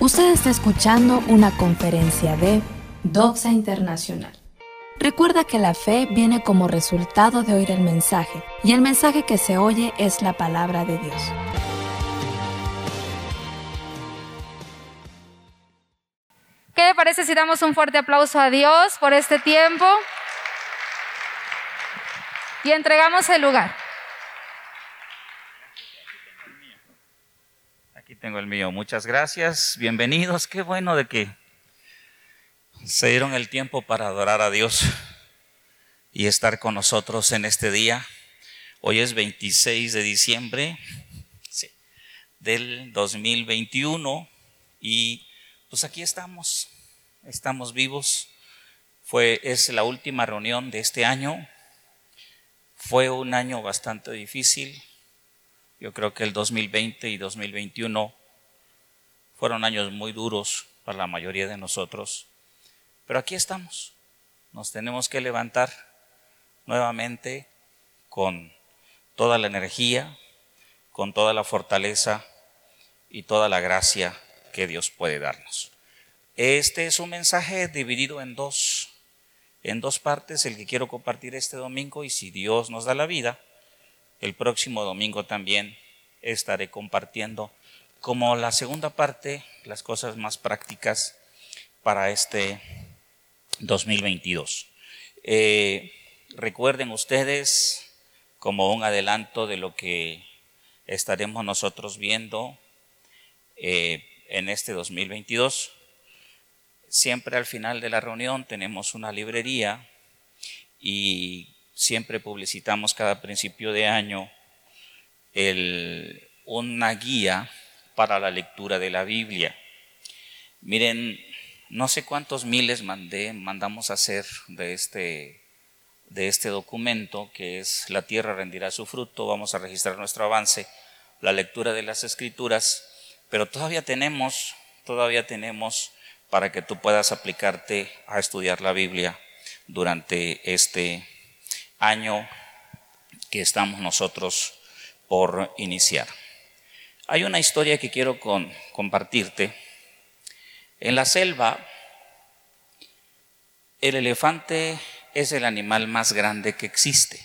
Usted está escuchando una conferencia de Doxa Internacional. Recuerda que la fe viene como resultado de oír el mensaje, y el mensaje que se oye es la palabra de Dios. ¿Qué le parece si damos un fuerte aplauso a Dios por este tiempo? Y entregamos el lugar. Tengo el mío. Muchas gracias. Bienvenidos. Qué bueno de que se dieron el tiempo para adorar a Dios y estar con nosotros en este día. Hoy es 26 de diciembre del 2021 y pues aquí estamos. Estamos vivos. Fue es la última reunión de este año. Fue un año bastante difícil yo creo que el 2020 y 2021 fueron años muy duros para la mayoría de nosotros, pero aquí estamos. Nos tenemos que levantar nuevamente con toda la energía, con toda la fortaleza y toda la gracia que Dios puede darnos. Este es un mensaje dividido en dos, en dos partes, el que quiero compartir este domingo y si Dios nos da la vida, el próximo domingo también estaré compartiendo como la segunda parte, las cosas más prácticas para este 2022. Eh, recuerden ustedes, como un adelanto de lo que estaremos nosotros viendo eh, en este 2022, siempre al final de la reunión tenemos una librería y siempre publicitamos cada principio de año una guía para la lectura de la Biblia. Miren, no sé cuántos miles mandé, mandamos hacer de este, de este documento, que es La tierra rendirá su fruto, vamos a registrar nuestro avance, la lectura de las escrituras, pero todavía tenemos, todavía tenemos para que tú puedas aplicarte a estudiar la Biblia durante este año que estamos nosotros por iniciar. Hay una historia que quiero compartirte. En la selva, el elefante es el animal más grande que existe.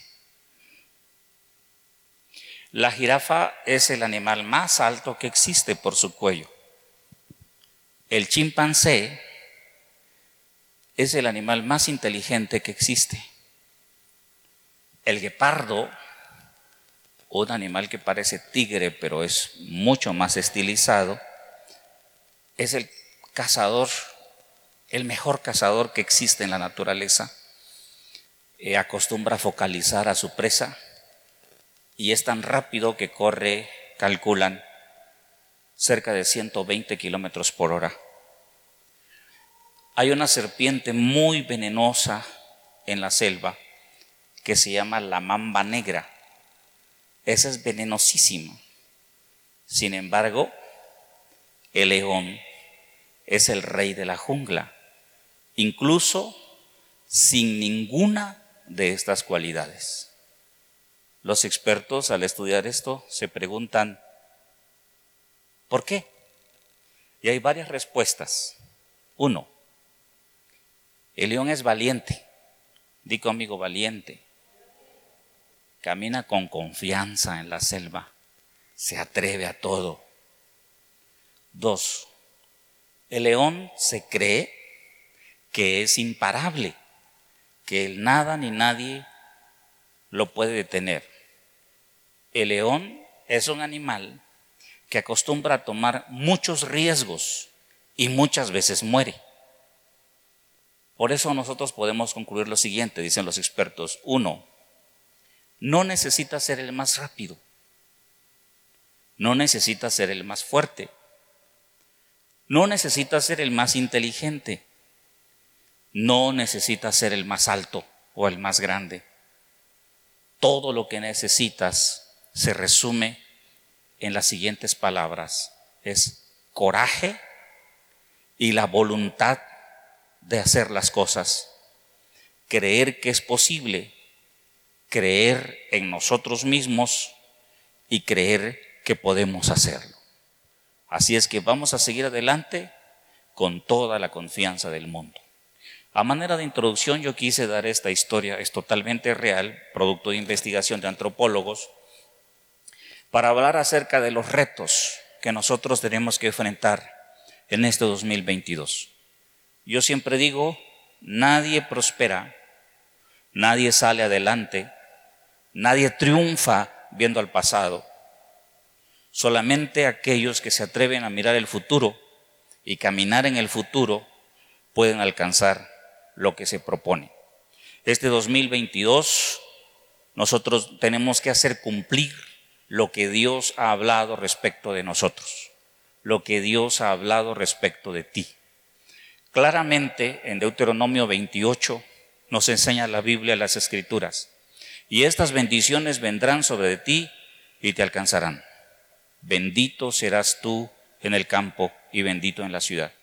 La jirafa es el animal más alto que existe por su cuello. El chimpancé es el animal más inteligente que existe. El guepardo, un animal que parece tigre, pero es mucho más estilizado, es el cazador, el mejor cazador que existe en la naturaleza. Eh, acostumbra a focalizar a su presa y es tan rápido que corre, calculan, cerca de 120 kilómetros por hora. Hay una serpiente muy venenosa en la selva que se llama la mamba negra. Esa es venenosísima. Sin embargo, el león es el rey de la jungla, incluso sin ninguna de estas cualidades. Los expertos al estudiar esto se preguntan, ¿por qué? Y hay varias respuestas. Uno, el león es valiente. Di conmigo valiente camina con confianza en la selva, se atreve a todo. Dos, el león se cree que es imparable, que nada ni nadie lo puede detener. El león es un animal que acostumbra a tomar muchos riesgos y muchas veces muere. Por eso nosotros podemos concluir lo siguiente, dicen los expertos. Uno, no necesita ser el más rápido. No necesita ser el más fuerte. No necesita ser el más inteligente. No necesita ser el más alto o el más grande. Todo lo que necesitas se resume en las siguientes palabras. Es coraje y la voluntad de hacer las cosas. Creer que es posible creer en nosotros mismos y creer que podemos hacerlo. Así es que vamos a seguir adelante con toda la confianza del mundo. A manera de introducción yo quise dar esta historia, es totalmente real, producto de investigación de antropólogos, para hablar acerca de los retos que nosotros tenemos que enfrentar en este 2022. Yo siempre digo, nadie prospera, nadie sale adelante, nadie triunfa viendo al pasado. Solamente aquellos que se atreven a mirar el futuro y caminar en el futuro pueden alcanzar lo que se propone. Este 2022 nosotros tenemos que hacer cumplir lo que Dios ha hablado respecto de nosotros, lo que Dios ha hablado respecto de ti. Claramente en Deuteronomio 28 nos enseña la Biblia las escrituras, y estas bendiciones vendrán sobre ti y te alcanzarán. Bendito serás tú en el campo y bendito en la ciudad.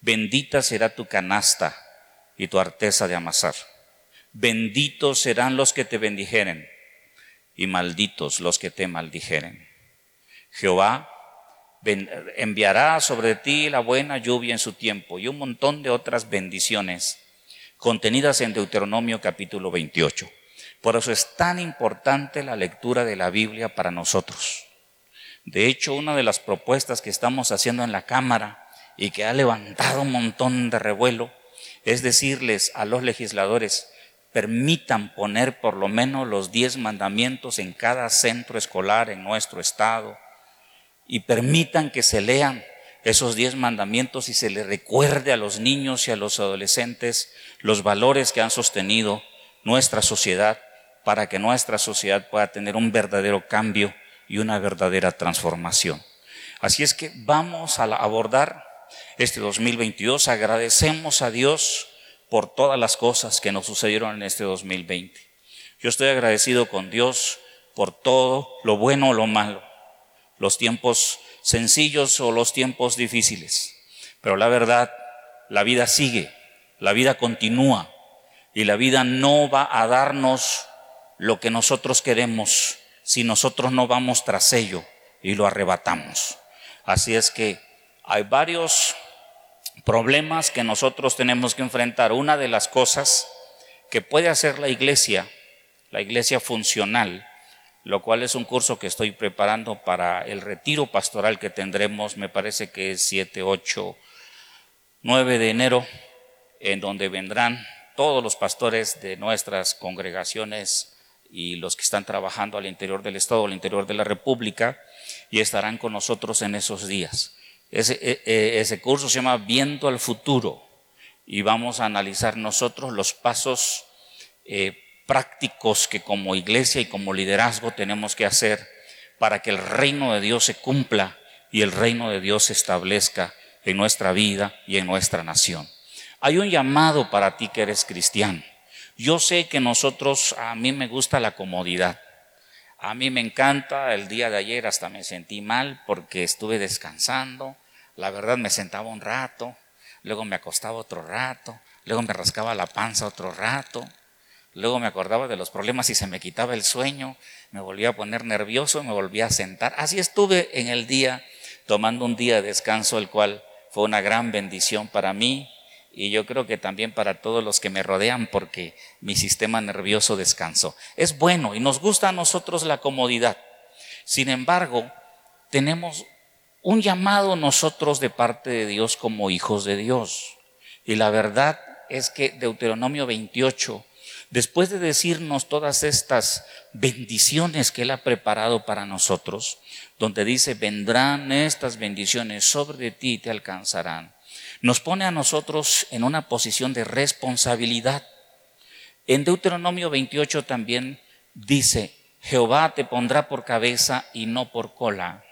Bendita será tu canasta y tu arteza de amasar. Benditos serán los que te bendijeren y malditos los que te maldijeren. Jehová enviará sobre ti la buena lluvia en su tiempo y un montón de otras bendiciones contenidas en Deuteronomio capítulo 28. Por eso es tan importante la lectura de la Biblia para nosotros. De hecho, una de las propuestas que estamos haciendo en la Cámara y que ha levantado un montón de revuelo es decirles a los legisladores, permitan poner por lo menos los diez mandamientos en cada centro escolar en nuestro estado y permitan que se lean esos diez mandamientos y se les recuerde a los niños y a los adolescentes los valores que han sostenido nuestra sociedad para que nuestra sociedad pueda tener un verdadero cambio y una verdadera transformación. Así es que vamos a abordar este 2022. Agradecemos a Dios por todas las cosas que nos sucedieron en este 2020. Yo estoy agradecido con Dios por todo lo bueno o lo malo, los tiempos sencillos o los tiempos difíciles. Pero la verdad, la vida sigue, la vida continúa y la vida no va a darnos lo que nosotros queremos si nosotros no vamos tras ello y lo arrebatamos. Así es que hay varios problemas que nosotros tenemos que enfrentar. Una de las cosas que puede hacer la iglesia, la iglesia funcional, lo cual es un curso que estoy preparando para el retiro pastoral que tendremos, me parece que es 7, 8, 9 de enero, en donde vendrán todos los pastores de nuestras congregaciones y los que están trabajando al interior del Estado, al interior de la República, y estarán con nosotros en esos días. Ese, e, e, curso se llama Viendo al futuro y vamos a analizar nosotros los pasos eh, prácticos que como iglesia y como liderazgo tenemos que hacer para que el reino de Dios se cumpla y el reino de Dios se establezca en nuestra vida y en nuestra nación. Hay un llamado para ti que eres cristiano. Yo sé que nosotros, a mí me gusta la comodidad. A mí me encanta, el día de ayer hasta me sentí mal porque estuve descansando, la verdad me sentaba un rato, luego me acostaba otro rato, luego me rascaba la panza otro rato, luego me acordaba de los problemas y se me quitaba el sueño, me volvía a poner nervioso, me volvía a sentar. Así estuve en el día, tomando un día de descanso, el cual fue una gran bendición para mí y yo creo que también para todos los que me rodean porque mi sistema nervioso descansó. Es bueno y nos gusta a nosotros la comodidad. Sin embargo, tenemos un llamado nosotros de parte de Dios como hijos de Dios. Y la verdad es que Deuteronomio 28, después de decirnos todas estas bendiciones que Él ha preparado para nosotros, donde dice, vendrán estas bendiciones sobre ti y te alcanzarán nos pone a nosotros en una posición de responsabilidad. En Deuteronomio 28 también dice, Jehová te pondrá por cabeza y no por cola.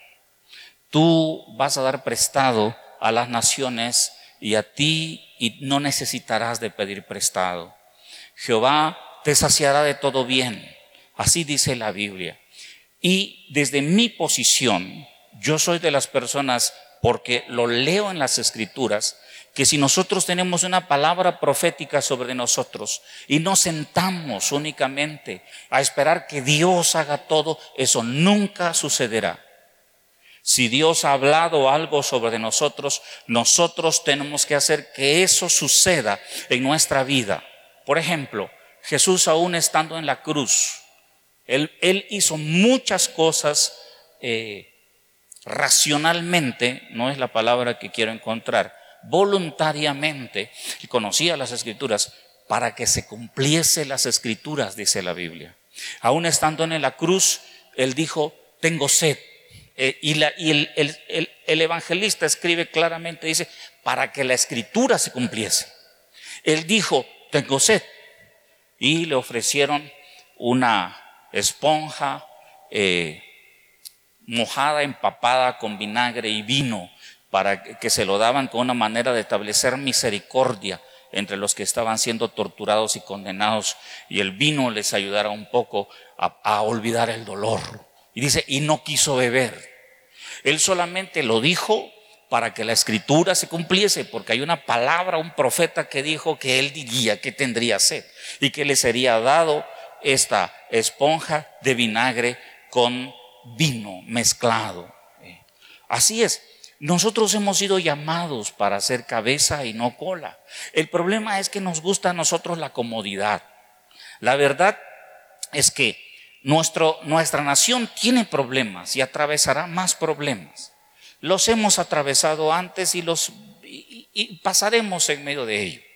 Tú vas a dar prestado a las naciones y a ti y no necesitarás de pedir prestado. Jehová te saciará de todo bien. Así dice la Biblia. Y desde mi posición, yo soy de las personas porque lo leo en las escrituras, que si nosotros tenemos una palabra profética sobre nosotros y nos sentamos únicamente a esperar que Dios haga todo, eso nunca sucederá. Si Dios ha hablado algo sobre nosotros, nosotros tenemos que hacer que eso suceda en nuestra vida. Por ejemplo, Jesús aún estando en la cruz, Él, hizo muchas cosas eh, racionalmente, no es la palabra que quiero encontrar, voluntariamente, y conocía las escrituras, para que se cumpliese las escrituras, dice la Biblia. Aún estando en la cruz, Él dijo, tengo sed. Eh, y, el, evangelista escribe claramente, dice, para que la escritura se cumpliese. Él dijo, tengo sed. Y le ofrecieron una esponja eh, mojada, empapada con vinagre y vino, para que se lo daban con una manera de establecer misericordia entre los que estaban siendo torturados y condenados, y el vino les ayudara un poco a olvidar el dolor. Y dice, y no quiso beber. Él solamente lo dijo para que la escritura se cumpliese, porque hay una palabra, un profeta que dijo que él diría que tendría sed y que le sería dado esta esponja de vinagre con vino mezclado. Así es, nosotros hemos sido llamados para ser cabeza y no cola. El problema es que nos gusta a nosotros la comodidad. La verdad es que nuestra nación tiene problemas y atravesará más problemas. Los hemos atravesado antes y los y pasaremos en medio de ello.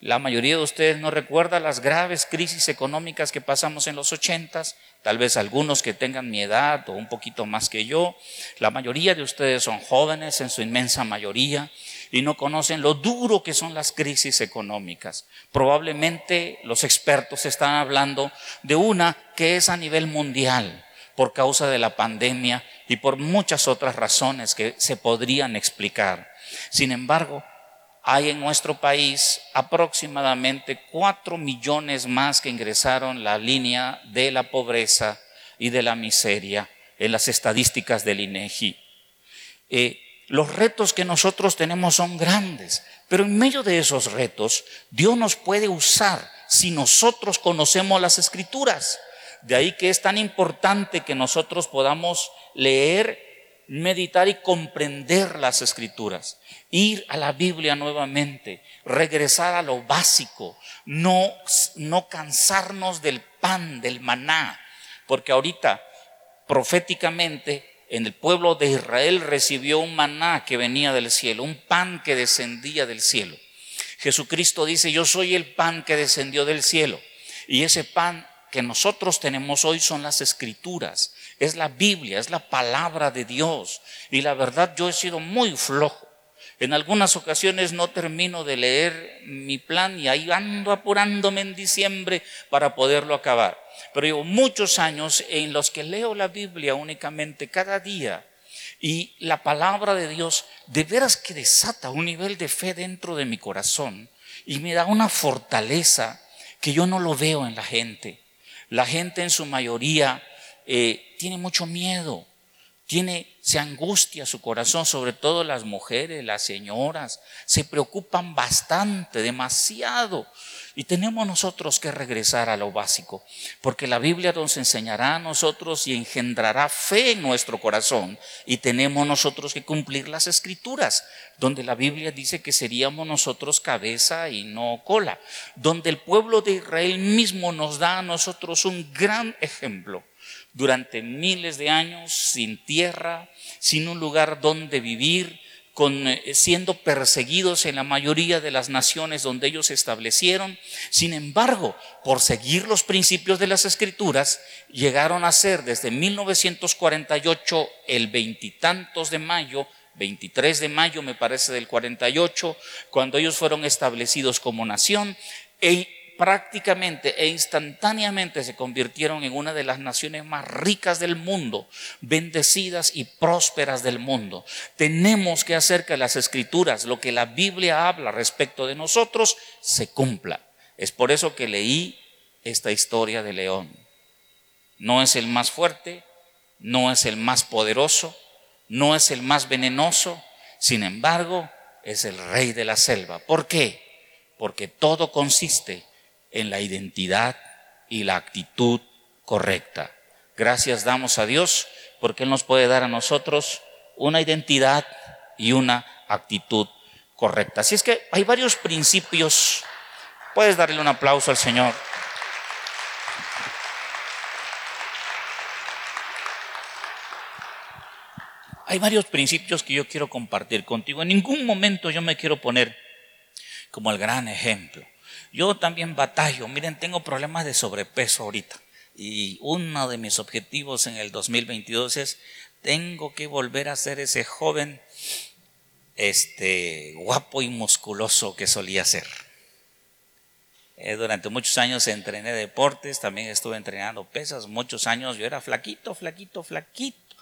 La mayoría de ustedes no recuerda las graves crisis económicas que pasamos en los ochentas, tal vez algunos que tengan mi edad o un poquito más que yo. La mayoría de ustedes son jóvenes en su inmensa mayoría y no conocen lo duro que son las crisis económicas. Probablemente los expertos están hablando de una que es a nivel mundial por causa de la pandemia y por muchas otras razones que se podrían explicar. Sin embargo, hay en nuestro país aproximadamente cuatro millones más que ingresaron la línea de la pobreza y de la miseria en las estadísticas del INEGI. Eh, los retos que nosotros tenemos son grandes, pero en medio de esos retos, Dios nos puede usar si nosotros conocemos las escrituras. De ahí que es tan importante que nosotros podamos leer, meditar y comprender las escrituras. Ir a la Biblia nuevamente, regresar a lo básico, no, no cansarnos del pan, del maná, porque ahorita proféticamente en el pueblo de Israel recibió un maná que venía del cielo, un pan que descendía del cielo. Jesucristo dice, yo soy el pan que descendió del cielo. Y ese pan que nosotros tenemos hoy son las escrituras, es la Biblia, es la palabra de Dios. Y la verdad yo he sido muy flojo. En algunas ocasiones no termino de leer mi plan y ahí ando apurándome en diciembre para poderlo acabar. Pero llevo muchos años en los que leo la Biblia únicamente cada día y la palabra de Dios de veras que desata un nivel de fe dentro de mi corazón y me da una fortaleza que yo no lo veo en la gente. La gente en su mayoría eh, tiene mucho miedo, tiene, se angustia su corazón, sobre todo las mujeres, las señoras, se preocupan bastante, demasiado. Y tenemos nosotros que regresar a lo básico, porque la Biblia nos enseñará a nosotros y engendrará fe en nuestro corazón. Y tenemos nosotros que cumplir las escrituras, donde la Biblia dice que seríamos nosotros cabeza y no cola, donde el pueblo de Israel mismo nos da a nosotros un gran ejemplo durante miles de años sin tierra, sin un lugar donde vivir, con, eh, siendo perseguidos en la mayoría de las naciones donde ellos se establecieron. Sin embargo, por seguir los principios de las escrituras, llegaron a ser desde 1948, el veintitantos de mayo, 23 de mayo me parece del 48, cuando ellos fueron establecidos como nación, e prácticamente e instantáneamente se convirtieron en una de las naciones más ricas del mundo, bendecidas y prósperas del mundo. Tenemos que hacer que las escrituras, lo que la Biblia habla respecto de nosotros, se cumpla. Es por eso que leí esta historia de León. No es el más fuerte, no es el más poderoso, no es el más venenoso, sin embargo, es el rey de la selva. ¿Por qué? Porque todo consiste en la identidad y la actitud correcta. Gracias damos a Dios porque Él nos puede dar a nosotros una identidad y una actitud correcta. Así es que hay varios principios. Puedes darle un aplauso al Señor. Hay varios principios que yo quiero compartir contigo. En ningún momento yo me quiero poner como el gran ejemplo. Yo también batallo. Miren, tengo problemas de sobrepeso ahorita. Y uno de mis objetivos en el 2022 es, tengo que volver a ser ese joven este, guapo y musculoso que solía ser. Eh, durante muchos años entrené deportes, también estuve entrenando pesas, muchos años yo era flaquito, flaquito, flaquito,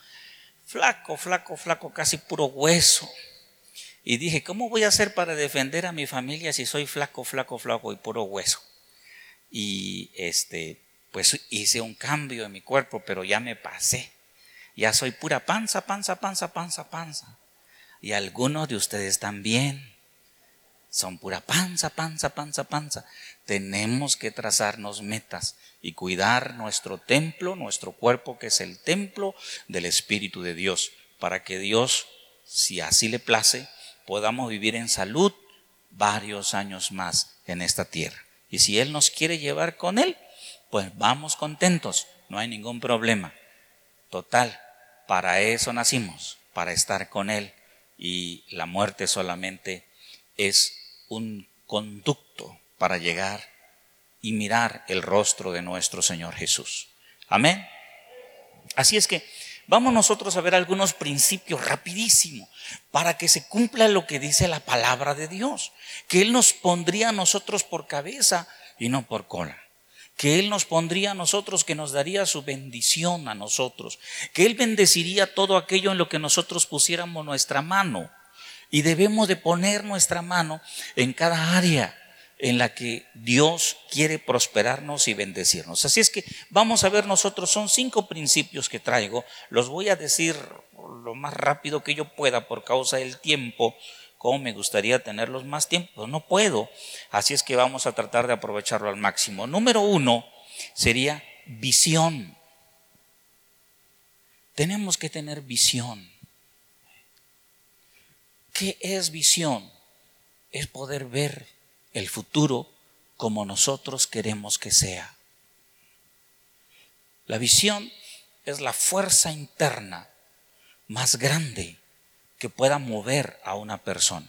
flaco, flaco, flaco, casi puro hueso. Y dije, ¿cómo voy a hacer para defender a mi familia si soy flaco, flaco, flaco y puro hueso? Y este, pues hice un cambio en mi cuerpo, pero ya me pasé. Ya soy pura panza, panza, panza, panza, panza. Y algunos de ustedes también son pura panza, panza, panza, panza. Tenemos que trazarnos metas y cuidar nuestro templo, nuestro cuerpo, que es el templo del Espíritu de Dios, para que Dios, si así le place, podamos vivir en salud varios años más en esta tierra. Y si Él nos quiere llevar con Él, pues vamos contentos, no hay ningún problema. Total, para eso nacimos, para estar con Él y la muerte solamente es un conducto para llegar y mirar el rostro de nuestro Señor Jesús. Amén. Así es que vamos nosotros a ver algunos principios rapidísimo para que se cumpla lo que dice la palabra de Dios, que Él nos pondría a nosotros por cabeza y no por cola. Que Él nos pondría a nosotros, que nos daría su bendición a nosotros, que Él bendeciría todo aquello en lo que nosotros pusiéramos nuestra mano. Y debemos de poner nuestra mano en cada área en la que Dios quiere prosperarnos y bendecirnos. Así es que vamos a ver nosotros, son cinco principios que traigo, los voy a decir lo más rápido que yo pueda por causa del tiempo, cómo me gustaría tenerlos más tiempo. No puedo. Así es que vamos a tratar de aprovecharlo al máximo. Número uno sería visión. Tenemos que tener visión. ¿Qué es visión? Es poder ver el futuro como nosotros queremos que sea. La visión es la fuerza interna más grande que pueda mover a una persona.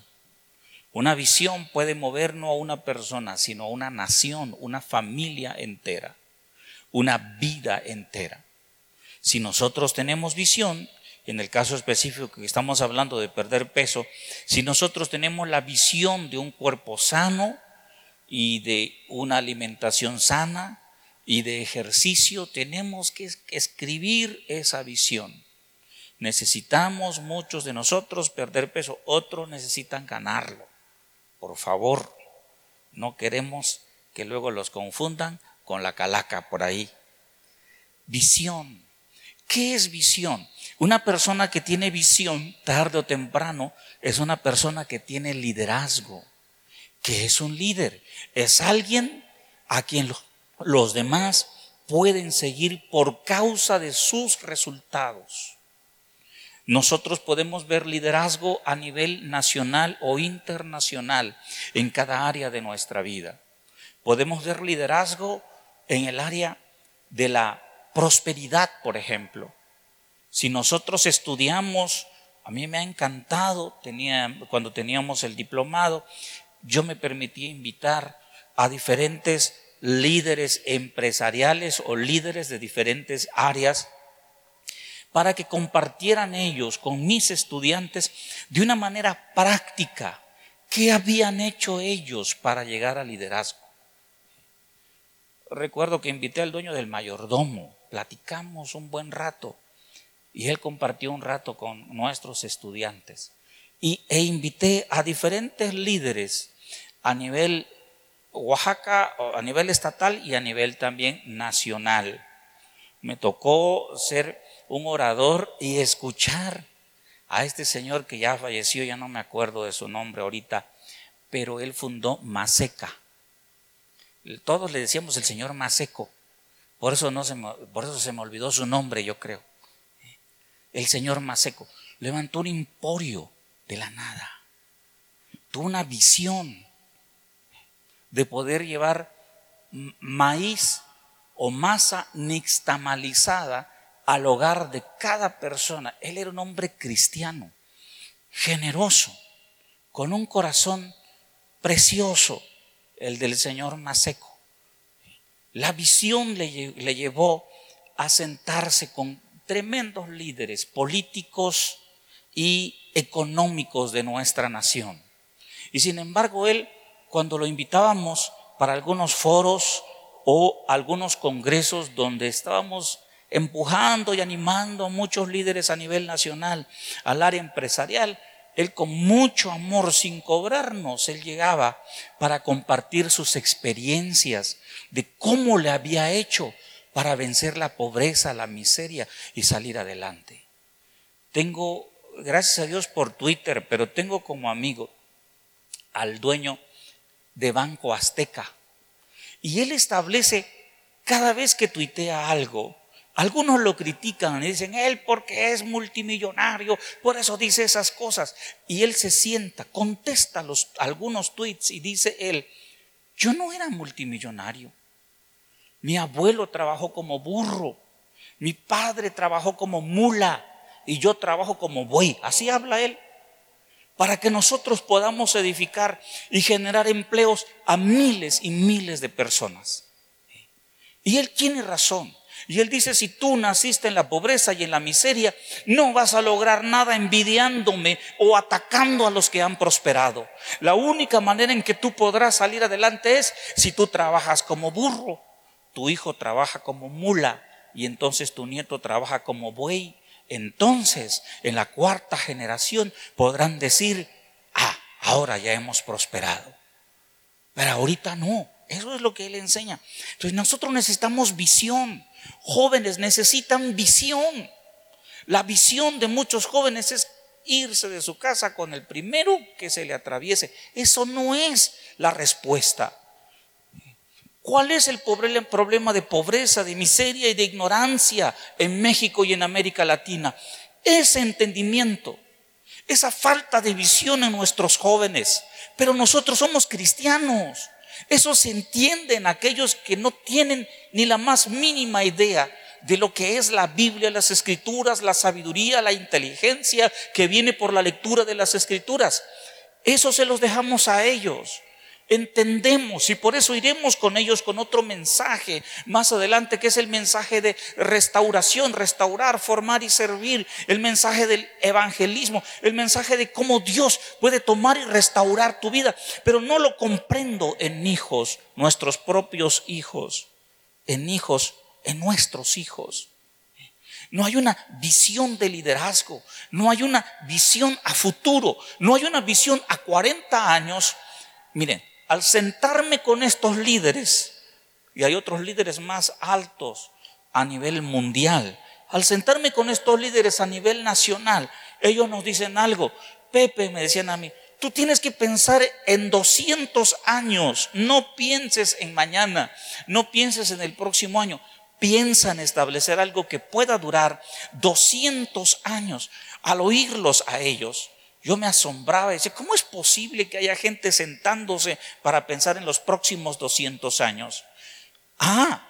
Una visión puede mover no a una persona, sino a una nación, una familia entera, una vida entera. Si nosotros tenemos visión, en el caso específico que estamos hablando de perder peso, si nosotros tenemos la visión de un cuerpo sano y de una alimentación sana y de ejercicio, tenemos que escribir esa visión. Necesitamos muchos de nosotros perder peso, otros necesitan ganarlo. Por favor, no queremos que luego los confundan con la calaca por ahí. Visión. ¿Qué es visión? Una persona que tiene visión, tarde o temprano, es una persona que tiene liderazgo. ¿Qué es un líder? Es alguien a quien los demás pueden seguir por causa de sus resultados. Nosotros podemos ver liderazgo a nivel nacional o internacional en cada área de nuestra vida. Podemos ver liderazgo en el área de la prosperidad, por ejemplo. Si nosotros estudiamos, a mí me ha encantado, tenía, cuando teníamos el diplomado, yo me permití invitar a diferentes líderes empresariales o líderes de diferentes áreas para que compartieran ellos con mis estudiantes de una manera práctica qué habían hecho ellos para llegar al liderazgo. Recuerdo que invité al dueño del mayordomo, platicamos un buen rato y él compartió un rato con nuestros estudiantes. Y, e invité a diferentes líderes a nivel Oaxaca, a nivel estatal y a nivel también nacional. Me tocó ser un orador y escuchar a este señor que ya falleció, ya no me acuerdo de su nombre ahorita, pero él fundó Maseca. Todos le decíamos el señor Maseco, por eso, no se por eso se me olvidó su nombre, yo creo. El señor Maseco. levantó un emporio de la nada. Tuvo una visión de poder llevar maíz o masa nixtamalizada al hogar de cada persona. Él era un hombre cristiano, generoso, con un corazón precioso, el del señor Maseco. La visión le, le llevó a sentarse con tremendos líderes políticos y económicos de nuestra nación. Y sin embargo, él, cuando lo invitábamos para algunos foros o algunos congresos donde estábamos empujando y animando a muchos líderes a nivel nacional al área empresarial, él con mucho amor, sin cobrarnos, él llegaba para compartir sus experiencias de cómo le había hecho para vencer la pobreza, la miseria y salir adelante. Tengo, gracias a Dios por Twitter, pero tengo como amigo al dueño de Banco Azteca. Y él establece, cada vez que tuitea algo, algunos lo critican y dicen, él porque es multimillonario, por eso dice esas cosas. Y él se sienta, contesta los, algunos tweets y dice él, yo no era multimillonario. Mi abuelo trabajó como burro, mi padre trabajó como mula y yo trabajo como buey. Así habla él. Para que nosotros podamos edificar y generar empleos a miles y miles de personas. Y él tiene razón. Y él dice, si tú naciste en la pobreza y en la miseria, no vas a lograr nada envidiándome o atacando a los que han prosperado. La única manera en que tú podrás salir adelante es si tú trabajas como burro, tu hijo trabaja como mula y entonces tu nieto trabaja como buey. Entonces, en la cuarta generación podrán decir, ah, ahora ya hemos prosperado. Pero ahorita no. Eso es lo que él enseña. Entonces nosotros necesitamos visión. Jóvenes necesitan visión. La visión de muchos jóvenes es irse de su casa con el primero que se le atraviese. Eso no es la respuesta. ¿Cuál es el problema de pobreza, de miseria y de ignorancia en México y en América Latina? Ese entendimiento, esa falta de visión en nuestros jóvenes. Pero nosotros somos cristianos. Eso se entiende en aquellos que no tienen ni la más mínima idea de lo que es la Biblia, las escrituras, la sabiduría, la inteligencia que viene por la lectura de las escrituras. Eso se los dejamos a ellos entendemos y por eso iremos con ellos con otro mensaje más adelante que es el mensaje de restauración, restaurar, formar y servir, el mensaje del evangelismo, el mensaje de cómo Dios puede tomar y restaurar tu vida, pero no lo comprendo en hijos, nuestros propios hijos, en hijos, en nuestros hijos. No hay una visión de liderazgo, no hay una visión a futuro, no hay una visión a 40 años. Miren, al sentarme con estos líderes, y hay otros líderes más altos a nivel mundial, al sentarme con estos líderes a nivel nacional, ellos nos dicen algo. Pepe, me decían a mí, tú tienes que pensar en 200 años, no pienses en mañana, no pienses en el próximo año, piensa en establecer algo que pueda durar 200 años. Al oírlos a ellos, yo me asombraba y decía, ¿cómo es posible que haya gente sentándose para pensar en los próximos 200 años? Ah,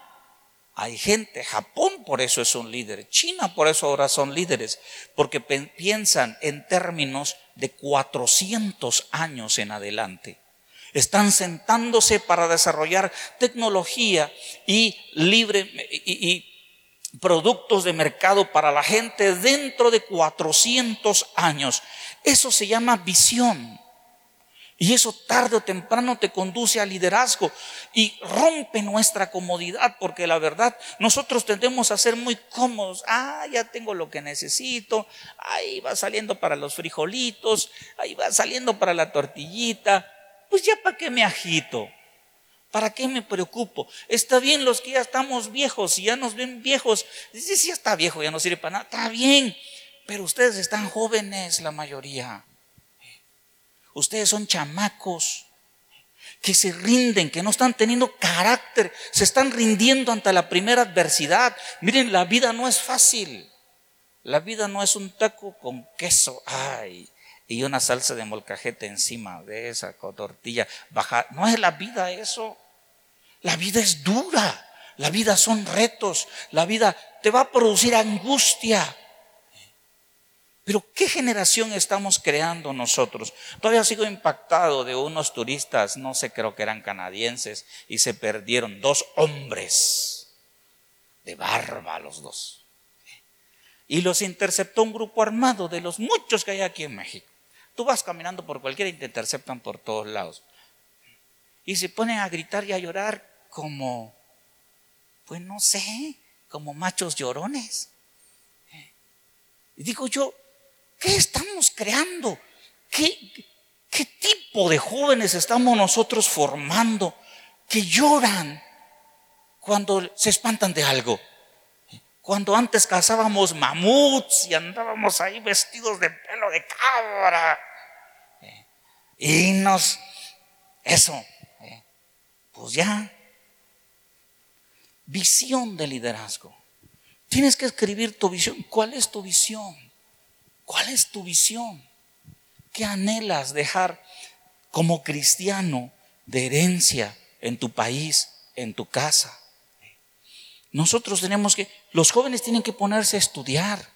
hay gente, Japón por eso es un líder, China por eso ahora son líderes, porque piensan en términos de 400 años en adelante. Están sentándose para desarrollar tecnología y libre y, productos de mercado para la gente dentro de 400 años. Eso se llama visión. Y eso tarde o temprano te conduce al liderazgo y rompe nuestra comodidad, porque la verdad nosotros tendemos a ser muy cómodos. Ah, ya tengo lo que necesito, ahí va saliendo para los frijolitos, ahí va saliendo para la tortillita. Pues ya para qué me agito. ¿Para qué me preocupo? Está bien los que ya estamos viejos, y ya nos ven viejos. Dice, si ya está viejo, ya no sirve para nada. Está bien, pero ustedes están jóvenes, la mayoría. Ustedes son chamacos que se rinden, que no están teniendo carácter, se están rindiendo ante la primera adversidad. Miren, la vida no es fácil. La vida no es un taco con queso, ay, y una salsa de molcajete encima de esa tortilla baja. No es la vida eso. La vida es dura. La vida son retos. La vida te va a producir angustia. Pero ¿qué generación estamos creando nosotros? Todavía sigo impactado de unos turistas, no sé, creo que eran canadienses, y se perdieron dos hombres de barba los dos. Y los interceptó un grupo armado de los muchos que hay aquí en México. Tú vas caminando por cualquiera y te interceptan por todos lados. Y se ponen a gritar y a llorar como, pues no sé, como machos llorones. Y digo yo, ¿Qué estamos creando? ¿Qué, ¿Qué tipo de jóvenes estamos nosotros formando que lloran cuando se espantan de algo? Cuando antes cazábamos mamuts y andábamos ahí vestidos de pelo de cabra. Y nos... Eso. Pues ya. Visión de liderazgo. Tienes que escribir tu visión. ¿Cuál es tu visión? ¿Cuál es tu visión? ¿Qué anhelas dejar como cristiano de herencia en tu país, en tu casa? Nosotros tenemos que, los jóvenes tienen que ponerse a estudiar,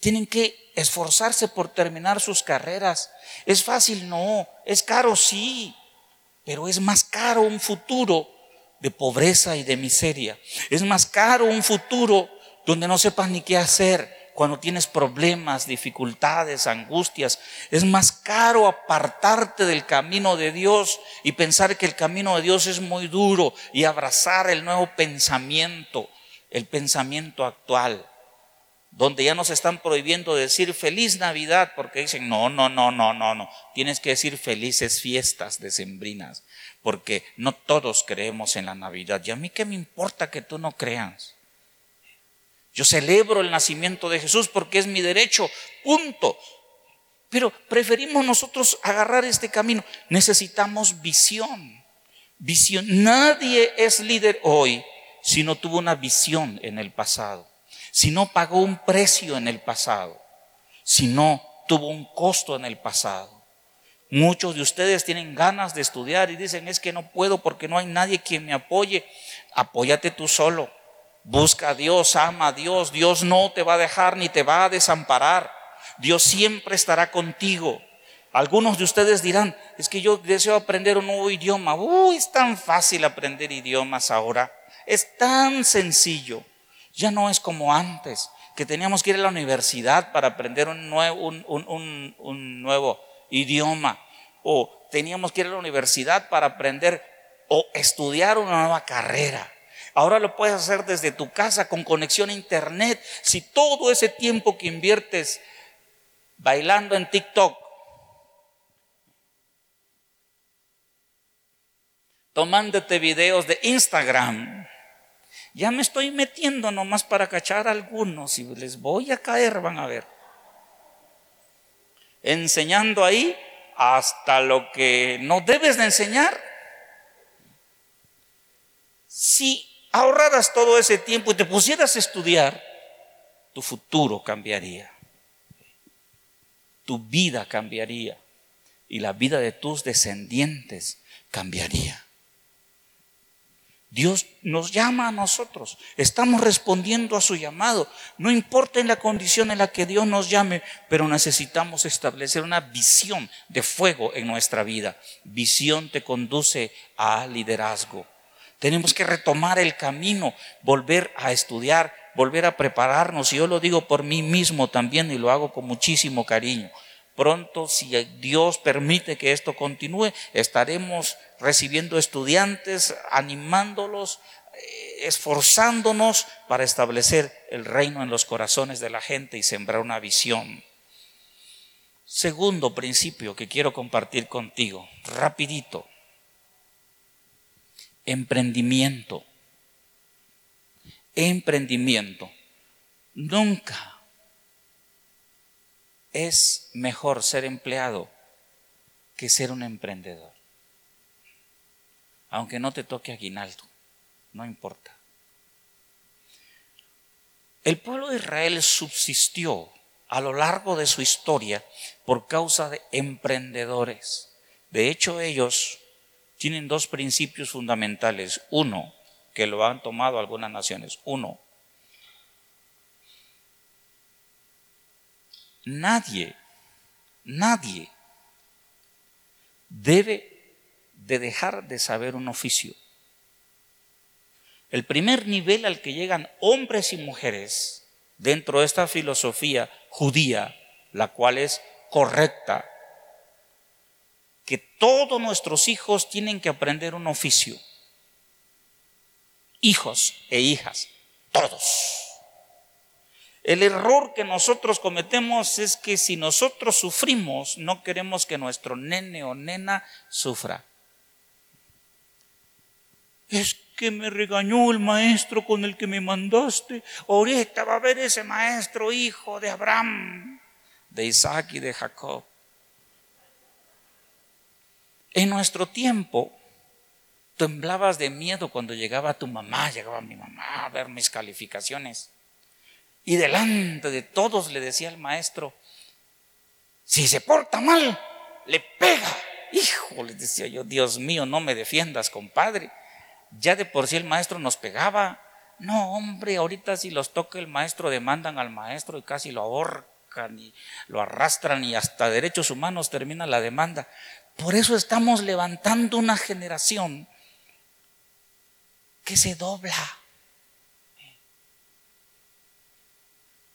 tienen que esforzarse por terminar sus carreras. ¿Es fácil? No. ¿Es caro? Sí. Pero es más caro un futuro de pobreza y de miseria. Es más caro un futuro donde no sepas ni qué hacer cuando tienes problemas, dificultades, angustias. Es más caro apartarte del camino de Dios y pensar que el camino de Dios es muy duro y abrazar el nuevo pensamiento, el pensamiento actual, donde ya nos están prohibiendo decir feliz Navidad porque dicen, no, no, no, no, no, no, tienes que decir felices fiestas decembrinas, porque no todos creemos en la Navidad. Y a mí qué me importa que tú no creas. Yo celebro el nacimiento de Jesús porque es mi derecho, punto. Pero preferimos nosotros agarrar este camino. Necesitamos visión. Visión. Nadie es líder hoy si no tuvo una visión en el pasado, si no pagó un precio en el pasado, si no tuvo un costo en el pasado. Muchos de ustedes tienen ganas de estudiar y dicen, es que no puedo porque no hay nadie quien me apoye. Apóyate tú solo. Busca a Dios, ama a Dios. Dios no te va a dejar ni te va a desamparar. Dios siempre estará contigo. Algunos de ustedes dirán, es que yo deseo aprender un nuevo idioma. Uy, es tan fácil aprender idiomas ahora. Es tan sencillo. Ya no es como antes, que teníamos que ir a la universidad para aprender un nuevo, un, un nuevo idioma. O teníamos que ir a la universidad para aprender o estudiar una nueva carrera. Ahora lo puedes hacer desde tu casa con conexión a internet. Si todo ese tiempo que inviertes bailando en TikTok, tomándote videos de Instagram, ya me estoy metiendo nomás para cachar a algunos y les voy a caer, van a ver. Enseñando ahí hasta lo que no debes de enseñar. Si ahorraras todo ese tiempo y te pusieras a estudiar, tu futuro cambiaría. Tu vida cambiaría. Y la vida de tus descendientes cambiaría. Dios nos llama a nosotros. Estamos respondiendo a su llamado. No importa en la condición en la que Dios nos llame, pero necesitamos establecer una visión de fuego en nuestra vida. Visión te conduce a liderazgo. Tenemos que retomar el camino, volver a estudiar, volver a prepararnos. Y yo lo digo por mí mismo también y lo hago con muchísimo cariño. Pronto, si Dios permite que esto continúe, estaremos recibiendo estudiantes, animándolos, eh, esforzándonos para establecer el reino en los corazones de la gente y sembrar una visión. Segundo principio que quiero compartir contigo, rapidito emprendimiento. Emprendimiento. Nunca es mejor ser empleado que ser un emprendedor. Aunque no te toque aguinaldo, no importa. El pueblo de Israel subsistió a lo largo de su historia por causa de emprendedores. De hecho, ellos tienen dos principios fundamentales. Uno, que lo han tomado algunas naciones. Uno, nadie, nadie debe de dejar de saber un oficio. El primer nivel al que llegan hombres y mujeres dentro de esta filosofía judía, la cual es correcta, que todos nuestros hijos tienen que aprender un oficio. Hijos e hijas, todos. El error que nosotros cometemos es que si nosotros sufrimos, no queremos que nuestro nene o nena sufra. Es que me regañó el maestro con el que me mandaste. Ahorita va a ver ese maestro, hijo de Abraham, de Isaac y de Jacob. En nuestro tiempo, temblabas de miedo cuando llegaba tu mamá, llegaba mi mamá a ver mis calificaciones. Y delante de todos le decía al maestro, si se porta mal, le pega. Hijo, le decía yo, Dios mío, no me defiendas, compadre. Ya de por sí el maestro nos pegaba. No, hombre, ahorita si los toca el maestro, demandan al maestro y casi lo ahorcan y lo arrastran y hasta derechos humanos termina la demanda. Por eso estamos levantando una generación que se dobla.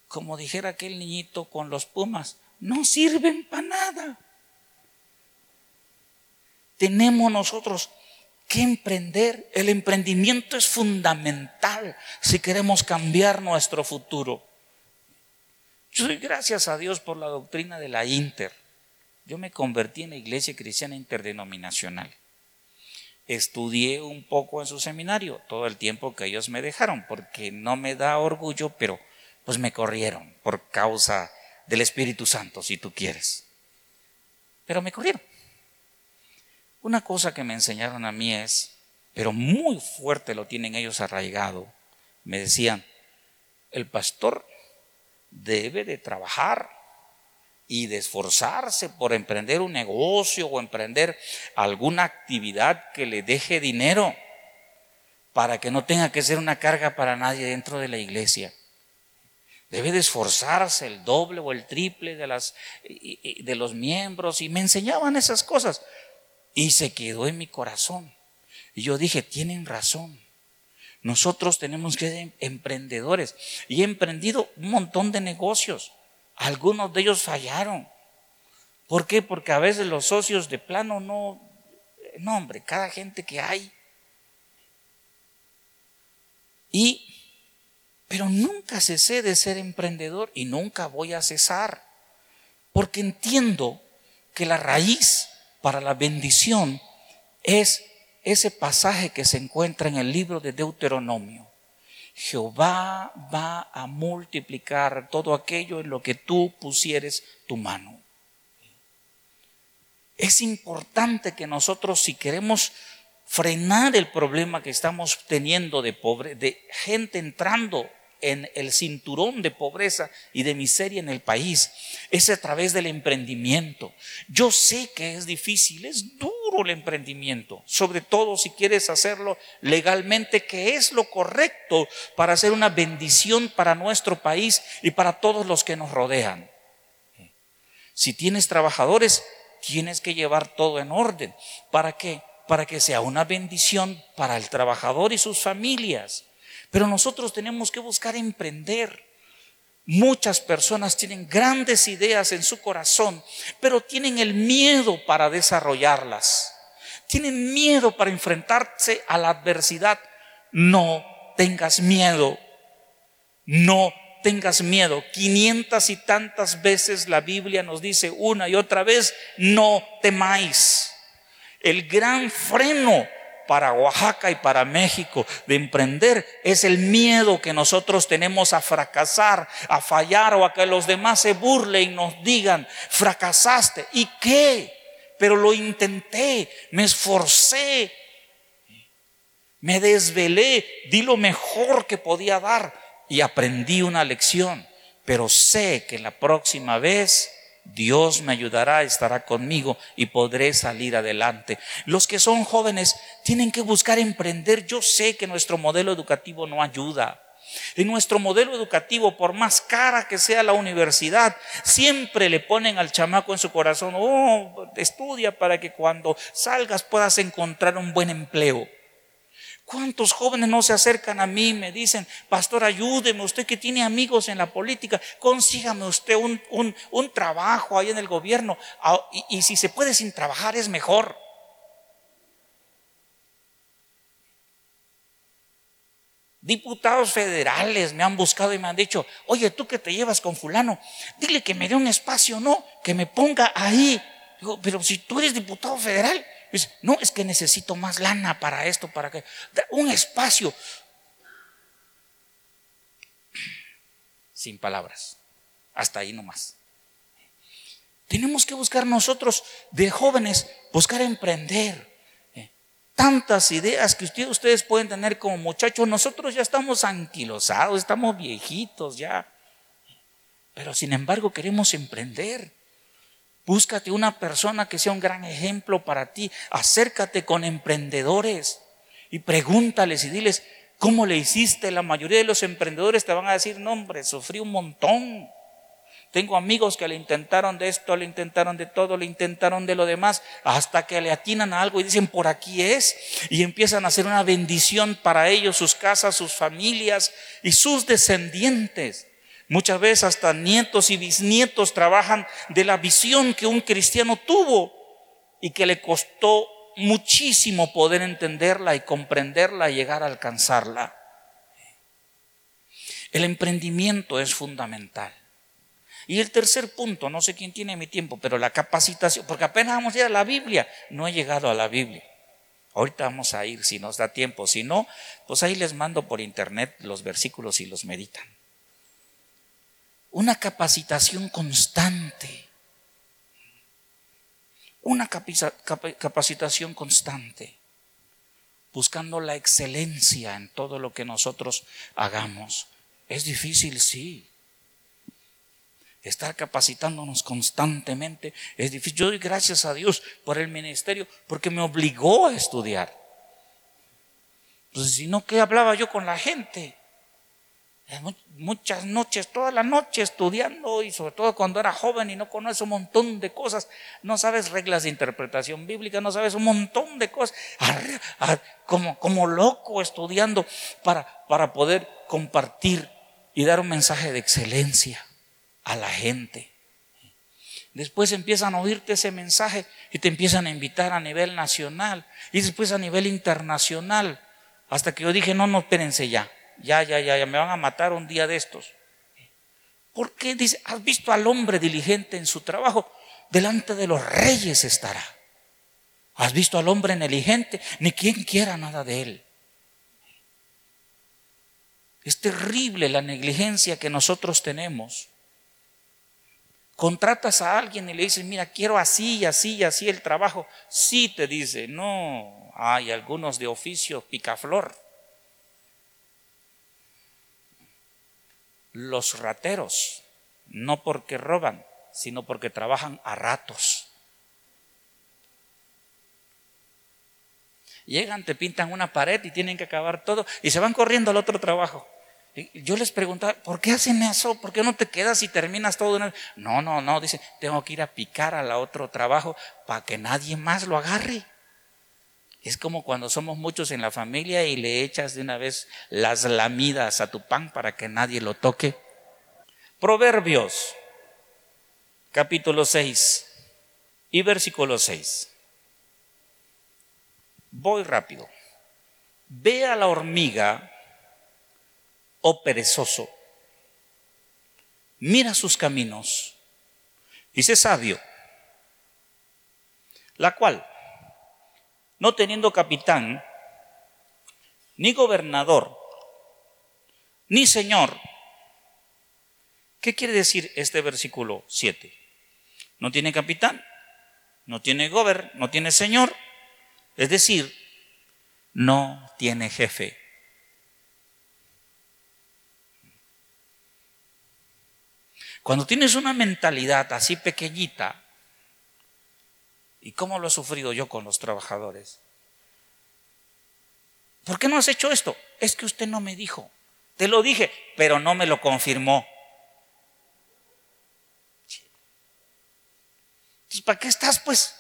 Como dijera aquel niñito con los pumas, no sirven para nada. Tenemos nosotros que emprender. El emprendimiento es fundamental si queremos cambiar nuestro futuro. Yo doy gracias a Dios por la doctrina de la Inter. Yo me convertí en la iglesia cristiana interdenominacional. Estudié un poco en su seminario todo el tiempo que ellos me dejaron, porque no me da orgullo, pero pues me corrieron por causa del Espíritu Santo, si tú quieres. Pero me corrieron. Una cosa que me enseñaron a mí es, pero muy fuerte lo tienen ellos arraigado, me decían, el pastor debe de trabajar y de esforzarse por emprender un negocio o emprender alguna actividad que le deje dinero para que no tenga que ser una carga para nadie dentro de la iglesia. Debe de esforzarse el doble o el triple de, las, de los miembros y me enseñaban esas cosas. Y se quedó en mi corazón. Y yo dije, tienen razón. Nosotros tenemos que ser emprendedores. Y he emprendido un montón de negocios. Algunos de ellos fallaron. ¿Por qué? Porque a veces los socios de plano no, no hombre, cada gente que hay. Y, pero nunca cesé de ser emprendedor y nunca voy a cesar. Porque entiendo que la raíz para la bendición es ese pasaje que se encuentra en el libro de Deuteronomio. Jehová va a multiplicar todo aquello en lo que tú pusieres tu mano. Es importante que nosotros, si queremos frenar el problema que estamos teniendo de pobre, de gente entrando en el cinturón de pobreza y de miseria en el país es a través del emprendimiento. Yo sé que es difícil, es duro el emprendimiento, sobre todo si quieres hacerlo legalmente, que es lo correcto para hacer una bendición para nuestro país y para todos los que nos rodean. Si tienes trabajadores, tienes que llevar todo en orden. ¿Para qué? Para que sea una bendición para el trabajador y sus familias pero nosotros tenemos que buscar emprender. Muchas personas tienen grandes ideas en su corazón, pero tienen el miedo para desarrollarlas. Tienen miedo para enfrentarse a la adversidad. No tengas miedo. No tengas miedo. Quinientas y tantas veces la Biblia nos dice una y otra vez, no temáis. El gran freno para Oaxaca y para México de emprender es el miedo que nosotros tenemos a fracasar, a fallar o a que los demás se burlen y nos digan, fracasaste. ¿Y qué? Pero lo intenté, me esforcé, me desvelé, di lo mejor que podía dar, y aprendí una lección, pero sé que la próxima vez Dios me ayudará, estará conmigo y podré salir adelante. Los que son jóvenes tienen que buscar emprender. Yo sé que nuestro modelo educativo no ayuda. En nuestro modelo educativo, por más cara que sea la universidad, siempre le ponen al chamaco en su corazón, oh, estudia para que cuando salgas puedas encontrar un buen empleo. ¿Cuántos jóvenes no se acercan a mí me dicen, pastor, ayúdeme, usted que tiene amigos en la política, consígame usted un, un, trabajo ahí en el gobierno ah, y, y si se puede sin trabajar es mejor. Diputados federales me han buscado y me han dicho, oye, tú que te llevas con fulano, dile que me dé un espacio, no, que me ponga ahí. Digo, pero si tú eres diputado federal, No, es que necesito más lana para esto, para que. Un espacio. Sin palabras. Hasta ahí nomás. Tenemos que buscar nosotros de jóvenes, buscar emprender. Tantas ideas que ustedes pueden tener como muchachos. Nosotros ya estamos anquilosados, estamos viejitos ya. Pero sin embargo queremos emprender. Búscate una persona que sea un gran ejemplo para ti. Acércate con emprendedores y pregúntales y diles, ¿cómo le hiciste? La mayoría de los emprendedores te van a decir, no hombre, sufrí un montón. Tengo amigos que le intentaron de esto, le intentaron de todo, le intentaron de lo demás, hasta que le atinan a algo y dicen, por aquí es, y empiezan a hacer una bendición para ellos, sus casas, sus familias y sus descendientes. Muchas veces hasta nietos y bisnietos trabajan de la visión que un cristiano tuvo y que le costó muchísimo poder entenderla y comprenderla y llegar a alcanzarla. El emprendimiento es fundamental. Y el tercer punto, no sé quién tiene mi tiempo, pero la capacitación, porque apenas vamos a ir a la Biblia, no he llegado a la Biblia. Ahorita vamos a ir si nos da tiempo, si no, pues ahí les mando por internet los versículos y los meditan una capacitación constante. Una capacitación constante, buscando la excelencia en todo lo que nosotros hagamos. Es difícil, sí. Estar capacitándonos constantemente es difícil. Yo doy gracias a Dios por el ministerio porque me obligó a estudiar. Entonces, si no, ¿qué hablaba yo con la gente? Muchas noches, toda la noche estudiando y sobre todo cuando era joven y no conoces un montón de cosas, no sabes reglas de interpretación bíblica, no sabes un montón de cosas, como, como loco estudiando para, para poder compartir y dar un mensaje de excelencia a la gente. Después empiezan a oírte ese mensaje y te empiezan a invitar a nivel nacional y después a nivel internacional. Hasta que yo dije, no, no, espérense ya ya, ya, ya, ya, me van a matar un día de estos. ¿Por qué dice, has visto al hombre diligente en su trabajo? Delante de los reyes estará. ¿Has visto al hombre negligente? Ni quien quiera nada de él. Es terrible la negligencia que nosotros tenemos. Contratas a alguien y le dices, mira, quiero así así y así el trabajo. Sí te dice, no, hay algunos de oficio picaflor. Los rateros, no porque roban, sino porque trabajan a ratos. Llegan, te pintan una pared y tienen que acabar todo y se van corriendo al otro trabajo. yo les preguntaba, ¿por qué hacen eso? ¿Por qué no te quedas y terminas todo? Una... No, no, no, dice, tengo que ir a picar al otro trabajo para que nadie más lo agarre. Es como cuando somos muchos en la familia y le echas de una vez las lamidas a tu pan para que nadie lo toque. Proverbios, capítulo 6 y versículo 6. Voy rápido. Ve a la hormiga, oh perezoso, mira sus caminos, dice sabio, la cual no teniendo capitán, ni gobernador, ni señor. ¿Qué quiere decir este versículo 7? No tiene capitán, no tiene gobernador, no tiene señor, es decir, no tiene jefe. Cuando tienes una mentalidad así pequeñita, ¿y cómo lo he sufrido yo con los trabajadores? ¿Por qué no has hecho esto? Es que usted no me dijo. Te lo dije, pero no me lo confirmó. Entonces, ¿para qué estás, pues?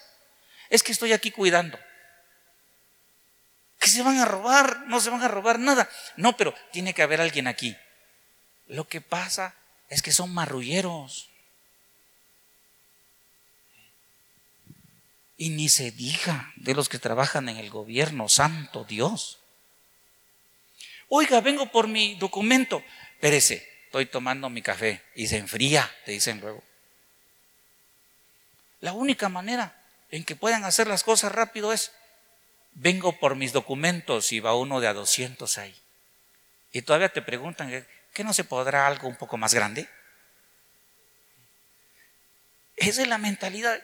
Es que estoy aquí cuidando. ¿Que se van a robar? No se van a robar nada. No, pero tiene que haber alguien aquí. Lo que pasa es que son marrulleros. Y ni se diga de los que trabajan en el gobierno, santo Dios. Oiga, vengo por mi documento. Espérese, estoy tomando mi café y se enfría, te dicen luego. La única manera en que puedan hacer las cosas rápido es, vengo por mis documentos y va uno de a 200 ahí. Y todavía te preguntan, ¿qué no se podrá algo un poco más grande? Esa es la mentalidad.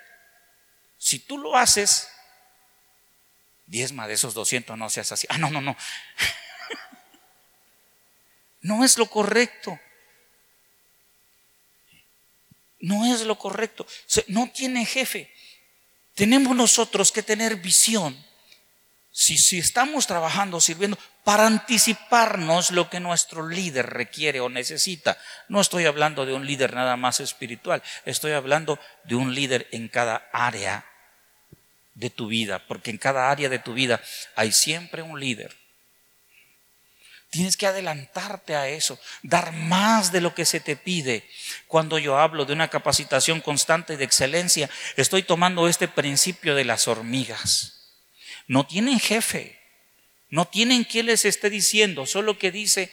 Si tú lo haces, diezma de esos 200 no seas así. Ah, no, no, no. No es lo correcto. No es lo correcto. No tiene jefe. Tenemos nosotros que tener visión. Si, si estamos trabajando, sirviendo, para anticiparnos lo que nuestro líder requiere o necesita. No estoy hablando de un líder nada más espiritual, estoy hablando de un líder en cada área de tu vida, porque en cada área de tu vida hay siempre un líder. Tienes que adelantarte a eso, dar más de lo que se te pide. Cuando yo hablo de una capacitación constante de excelencia, estoy tomando este principio de las hormigas. No tienen jefe, no tienen quien les esté diciendo, solo que dice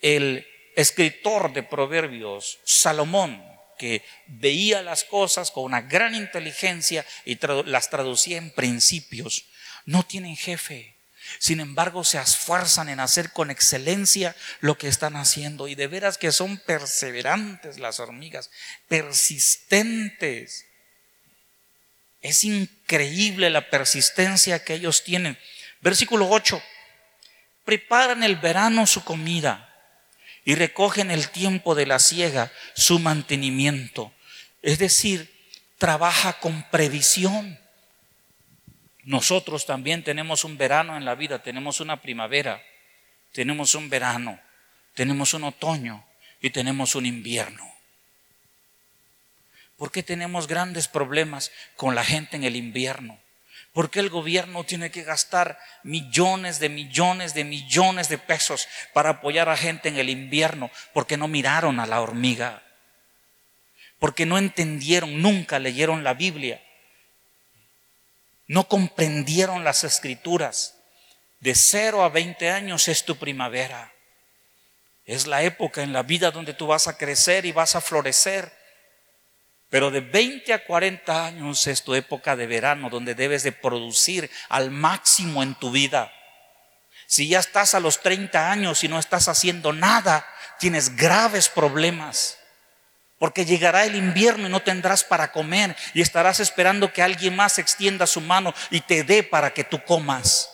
el escritor de Proverbios, Salomón, que veía las cosas con una gran inteligencia y las traducía en principios. No tienen jefe. Sin embargo, se esfuerzan en hacer con excelencia lo que están haciendo. Y de veras que son perseverantes las hormigas, persistentes. Es increíble la persistencia que ellos tienen. Versículo 8. Preparan el verano su comida y recogen el tiempo de la siega su mantenimiento. Es decir, trabaja con previsión. Nosotros también tenemos un verano en la vida, tenemos una primavera, tenemos un verano, tenemos un otoño y tenemos un invierno. ¿Por qué tenemos grandes problemas con la gente en el invierno? ¿Por qué el gobierno tiene que gastar millones de millones de millones de pesos para apoyar a gente en el invierno? Porque no miraron a la hormiga. Porque no entendieron, nunca leyeron la Biblia no comprendieron las escrituras. De 0 a 20 años es tu primavera. Es la época en la vida donde tú vas a crecer y vas a florecer. Pero de 20 a 40 años es tu época de verano donde debes de producir al máximo en tu vida. Si ya estás a los 30 años y no estás haciendo nada, tienes graves problemas. Porque llegará el invierno y no tendrás para comer y estarás esperando que alguien más extienda su mano y te dé para que tú comas.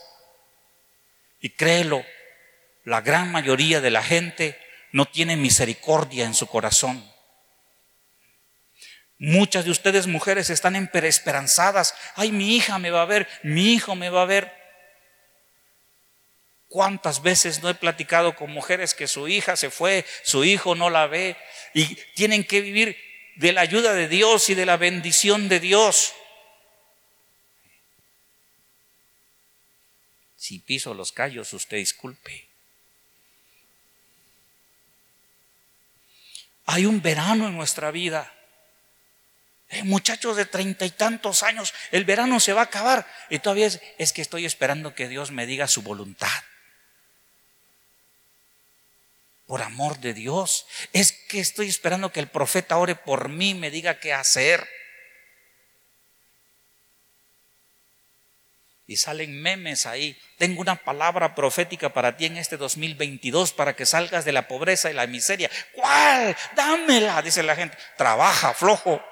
Y créelo, la gran mayoría de la gente no tiene misericordia en su corazón. Muchas de ustedes mujeres están esperanzadas. Ay, mi hija me va a ver, mi hijo me va a ver. ¿Cuántas veces no he platicado con mujeres que su hija se fue, su hijo no la ve y tienen que vivir de la ayuda de Dios y de la bendición de Dios? Si piso los callos, usted disculpe. Hay un verano en nuestra vida. Eh, muchachos de treinta y tantos años, el verano se va a acabar. Y todavía es que estoy esperando que Dios me diga su voluntad por amor de Dios. Es que estoy esperando que el profeta ore por mí, me diga qué hacer. Y salen memes ahí. Tengo una palabra profética para ti en este 2022 para que salgas de la pobreza y la miseria. ¿Cuál? Dámela, dice la gente. Trabaja, flojo.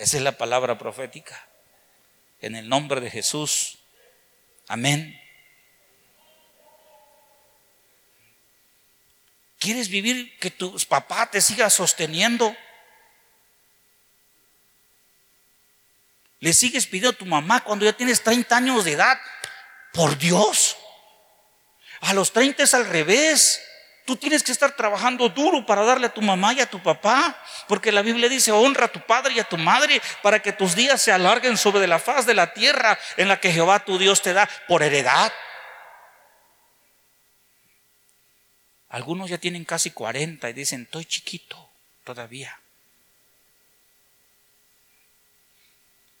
Esa es la palabra profética. En el nombre de Jesús. Amén. ¿Quieres vivir que tu papá te siga sosteniendo? Le sigues pidiendo a tu mamá cuando ya tienes 30 años de edad. Por Dios. A los 30 es al revés. Tú tienes que estar trabajando duro para darle a tu mamá y a tu papá, porque la Biblia dice, honra a tu padre y a tu madre para que tus días se alarguen sobre la faz de la tierra en la que Jehová tu Dios te da por heredad. Algunos ya tienen casi 40 y dicen, estoy chiquito todavía.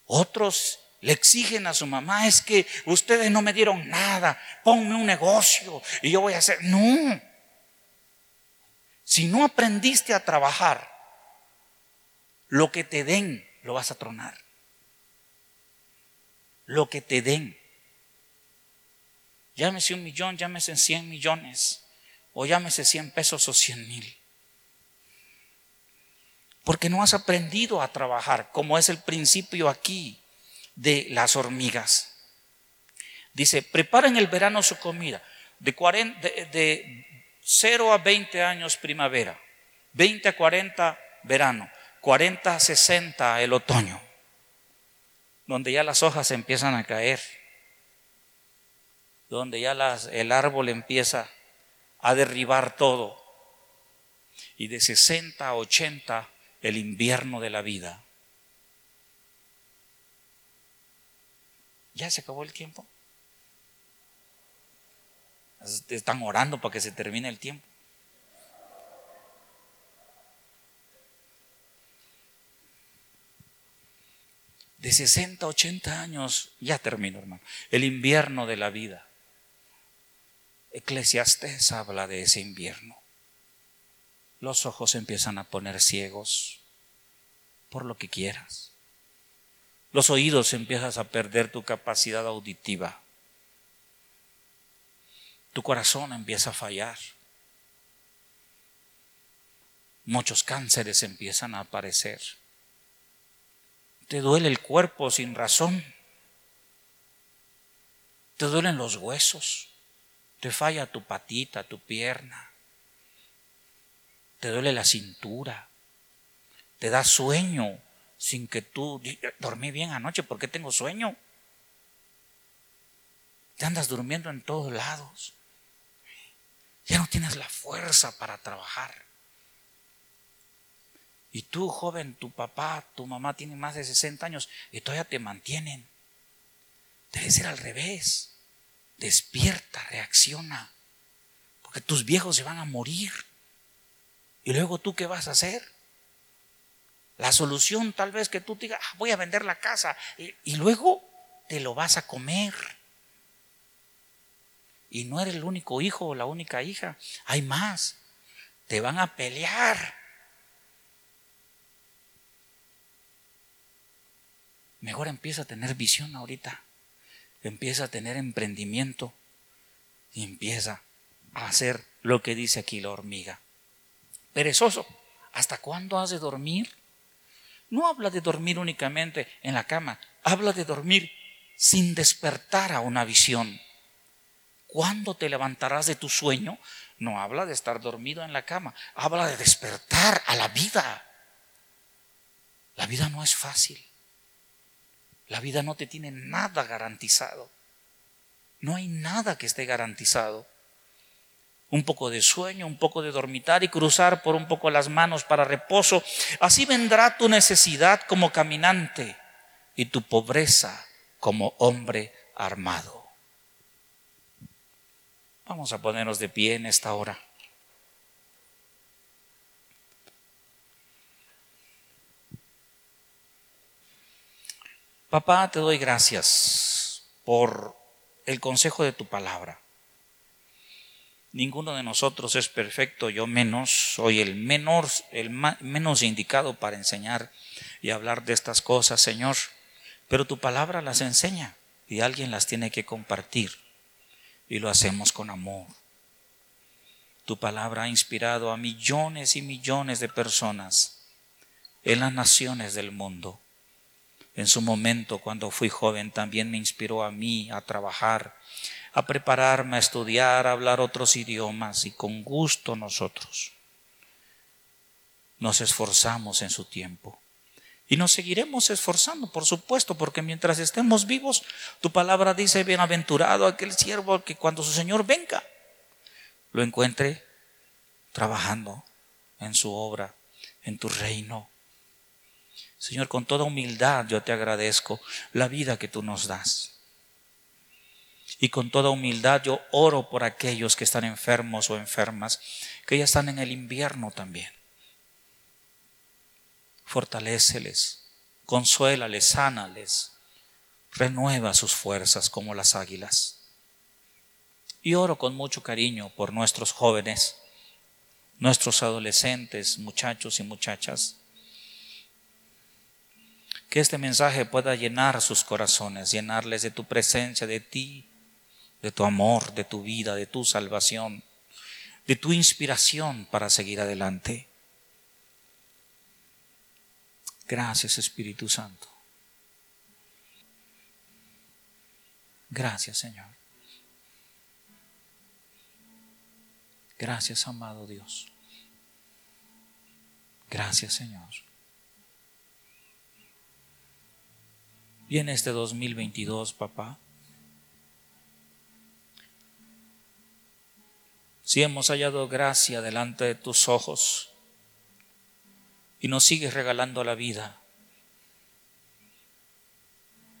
Otros le exigen a su mamá, es que ustedes no me dieron nada, ponme un negocio y yo voy a hacer. No. Si no aprendiste a trabajar, lo que te den lo vas a tronar. Lo que te den. Llámese un millón, llámese cien millones, o llámese cien pesos o cien mil. Porque no has aprendido a trabajar, como es el principio aquí de las hormigas. Dice, preparen el verano su comida. De, 40, de, 0 a 20 años primavera, 20 a 40 verano, 40 a 60 el otoño, donde ya las hojas empiezan a caer, donde ya las, el árbol empieza a derribar todo, y de 60 a 80 el invierno de la vida. ¿Ya se acabó el tiempo? Están orando para que se termine el tiempo. De 60 80 años, ya termino hermano, el invierno de la vida. Eclesiastés habla de ese invierno. Los ojos empiezan a poner ciegos por lo que quieras. Los oídos empiezas a perder tu capacidad auditiva tu corazón empieza a fallar. Muchos cánceres empiezan a aparecer. Te duele el cuerpo sin razón. Te duelen los huesos. Te falla tu patita, tu pierna. Te duele la cintura. Te da sueño sin que tú dormí bien anoche. ¿Por qué tengo sueño? Te andas durmiendo en todos lados. Ya no tienes la fuerza para trabajar. Y tú, joven, tu papá, tu mamá tienen más de 60 años y todavía te mantienen. Debe ser al revés. Despierta, reacciona. Porque tus viejos se van a morir. ¿Y luego tú qué vas a hacer? La solución tal vez que tú digas, ah, voy a vender la casa. Y, y luego te lo vas a comer. Y no eres el único hijo o la única hija. Hay más. Te van a pelear. Mejor empieza a tener visión ahorita. Empieza a tener emprendimiento. Y empieza a hacer lo que dice aquí la hormiga. Perezoso. ¿Hasta cuándo has de dormir? No habla de dormir únicamente en la cama. Habla de dormir sin despertar a una visión. ¿Cuándo te levantarás de tu sueño? No habla de estar dormido en la cama, habla de despertar a la vida. La vida no es fácil. La vida no te tiene nada garantizado. No hay nada que esté garantizado. Un poco de sueño, un poco de dormitar y cruzar por un poco las manos para reposo. Así vendrá tu necesidad como caminante y tu pobreza como hombre armado. Vamos a ponernos de pie en esta hora. Papá, te doy gracias por el consejo de tu palabra. Ninguno de nosotros es perfecto, yo menos, soy el menor, el menos indicado para enseñar y hablar de estas cosas, Señor. Pero tu palabra las enseña y alguien las tiene que compartir y lo hacemos con amor. Tu palabra ha inspirado a millones y millones de personas en las naciones del mundo. En su momento, cuando fui joven, también me inspiró a mí a trabajar, a prepararme a estudiar, a hablar otros idiomas y con gusto nosotros nos esforzamos en su tiempo. Y nos seguiremos esforzando, por supuesto, porque mientras estemos vivos, tu palabra dice, bienaventurado aquel siervo que cuando su Señor venga, lo encuentre trabajando en su obra, en tu reino. Señor, con toda humildad yo te agradezco la vida que tú nos das. Y con toda humildad yo oro por aquellos que están enfermos o enfermas, que ya están en el invierno también. Fortaléceles, consuélales, sánales, renueva sus fuerzas como las águilas. Y oro con mucho cariño por nuestros jóvenes, nuestros adolescentes, muchachos y muchachas. Que este mensaje pueda llenar sus corazones, llenarles de tu presencia, de ti, de tu amor, de tu vida, de tu salvación, de tu inspiración para seguir adelante. Gracias Espíritu Santo. Gracias Señor. Gracias amado Dios. Gracias Señor. Viene este 2022, papá. si hemos hallado gracia delante de tus ojos y nos sigues regalando la vida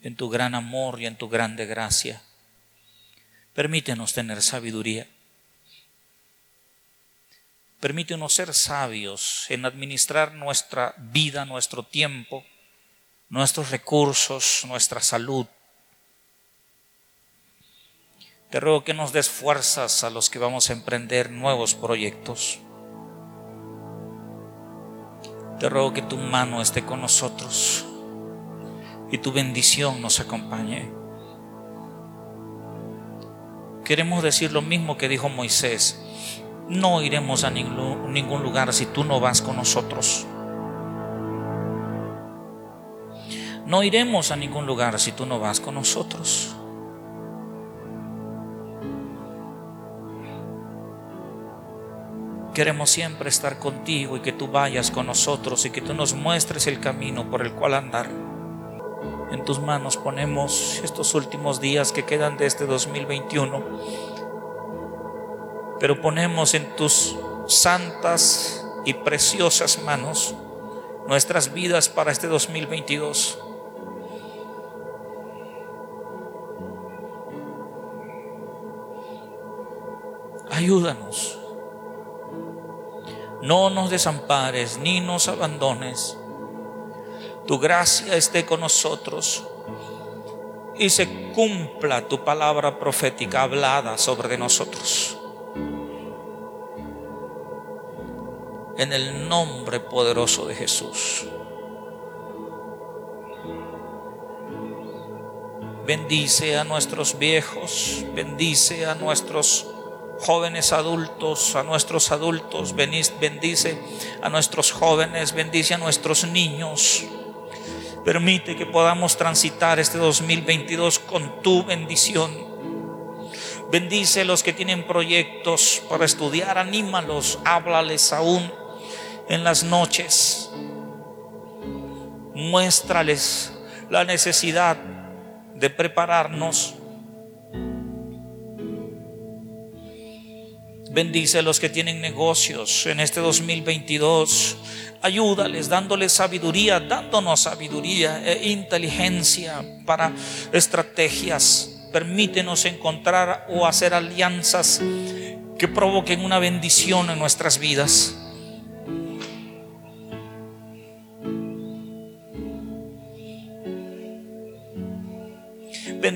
en tu gran amor y en tu grande gracia, permítenos tener sabiduría. Permítenos ser sabios en administrar nuestra vida, nuestro tiempo, nuestros recursos, nuestra salud te ruego que nos des fuerzas a los que vamos a emprender nuevos proyectos. Te ruego que tu mano esté con nosotros y tu bendición nos acompañe. Queremos decir lo mismo que dijo Moisés. No iremos a ningún lugar si tú no vas con nosotros. No iremos a ningún lugar si tú no vas con nosotros. Queremos siempre estar contigo y que tú vayas con nosotros y que tú nos muestres el camino por el cual andar. En tus manos ponemos estos últimos días que quedan de este 2021, pero ponemos en tus santas y preciosas manos nuestras vidas para este 2022. Ayúdanos no nos desampares ni nos abandones. Tu gracia esté con nosotros y se cumpla tu palabra profética hablada sobre nosotros. En el nombre poderoso de Jesús. Bendice a nuestros viejos, bendice a nuestros jóvenes adultos, a nuestros adultos, bendice a nuestros jóvenes, bendice a nuestros niños. Permite que podamos transitar este 2022 con tu bendición. Bendice a los que tienen proyectos para estudiar, anímalos, háblales aún en las noches. Muéstrales la necesidad de prepararnos Bendice a los que tienen negocios en este 2022. Ayúdales dándoles sabiduría, dándonos sabiduría e inteligencia para estrategias. Permítenos encontrar o hacer alianzas que provoquen una bendición en nuestras vidas.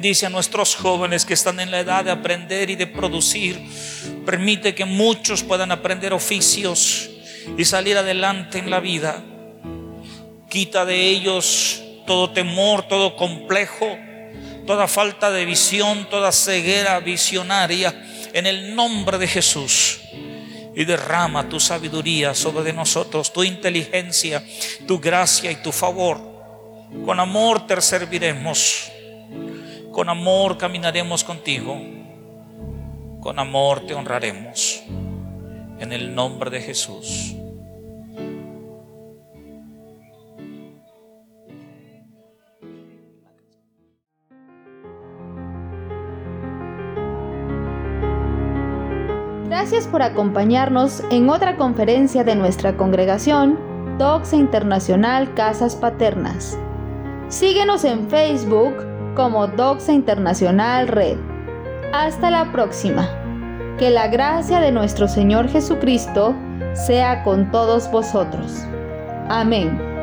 Bendice a nuestros jóvenes que están en la edad de aprender y de producir. Permite que muchos puedan aprender oficios y salir adelante en la vida. Quita de ellos todo temor, todo complejo, toda falta de visión, toda ceguera visionaria en el nombre de Jesús. Y derrama tu sabiduría sobre nosotros, tu inteligencia, tu gracia y tu favor. Con amor te serviremos con amor caminaremos contigo. Con amor te honraremos. En el nombre de Jesús. Gracias por acompañarnos en otra conferencia de nuestra congregación, Doxa Internacional Casas Paternas. Síguenos en Facebook como Doxa Internacional Red. Hasta la próxima. Que la gracia de nuestro Señor Jesucristo sea con todos vosotros. Amén.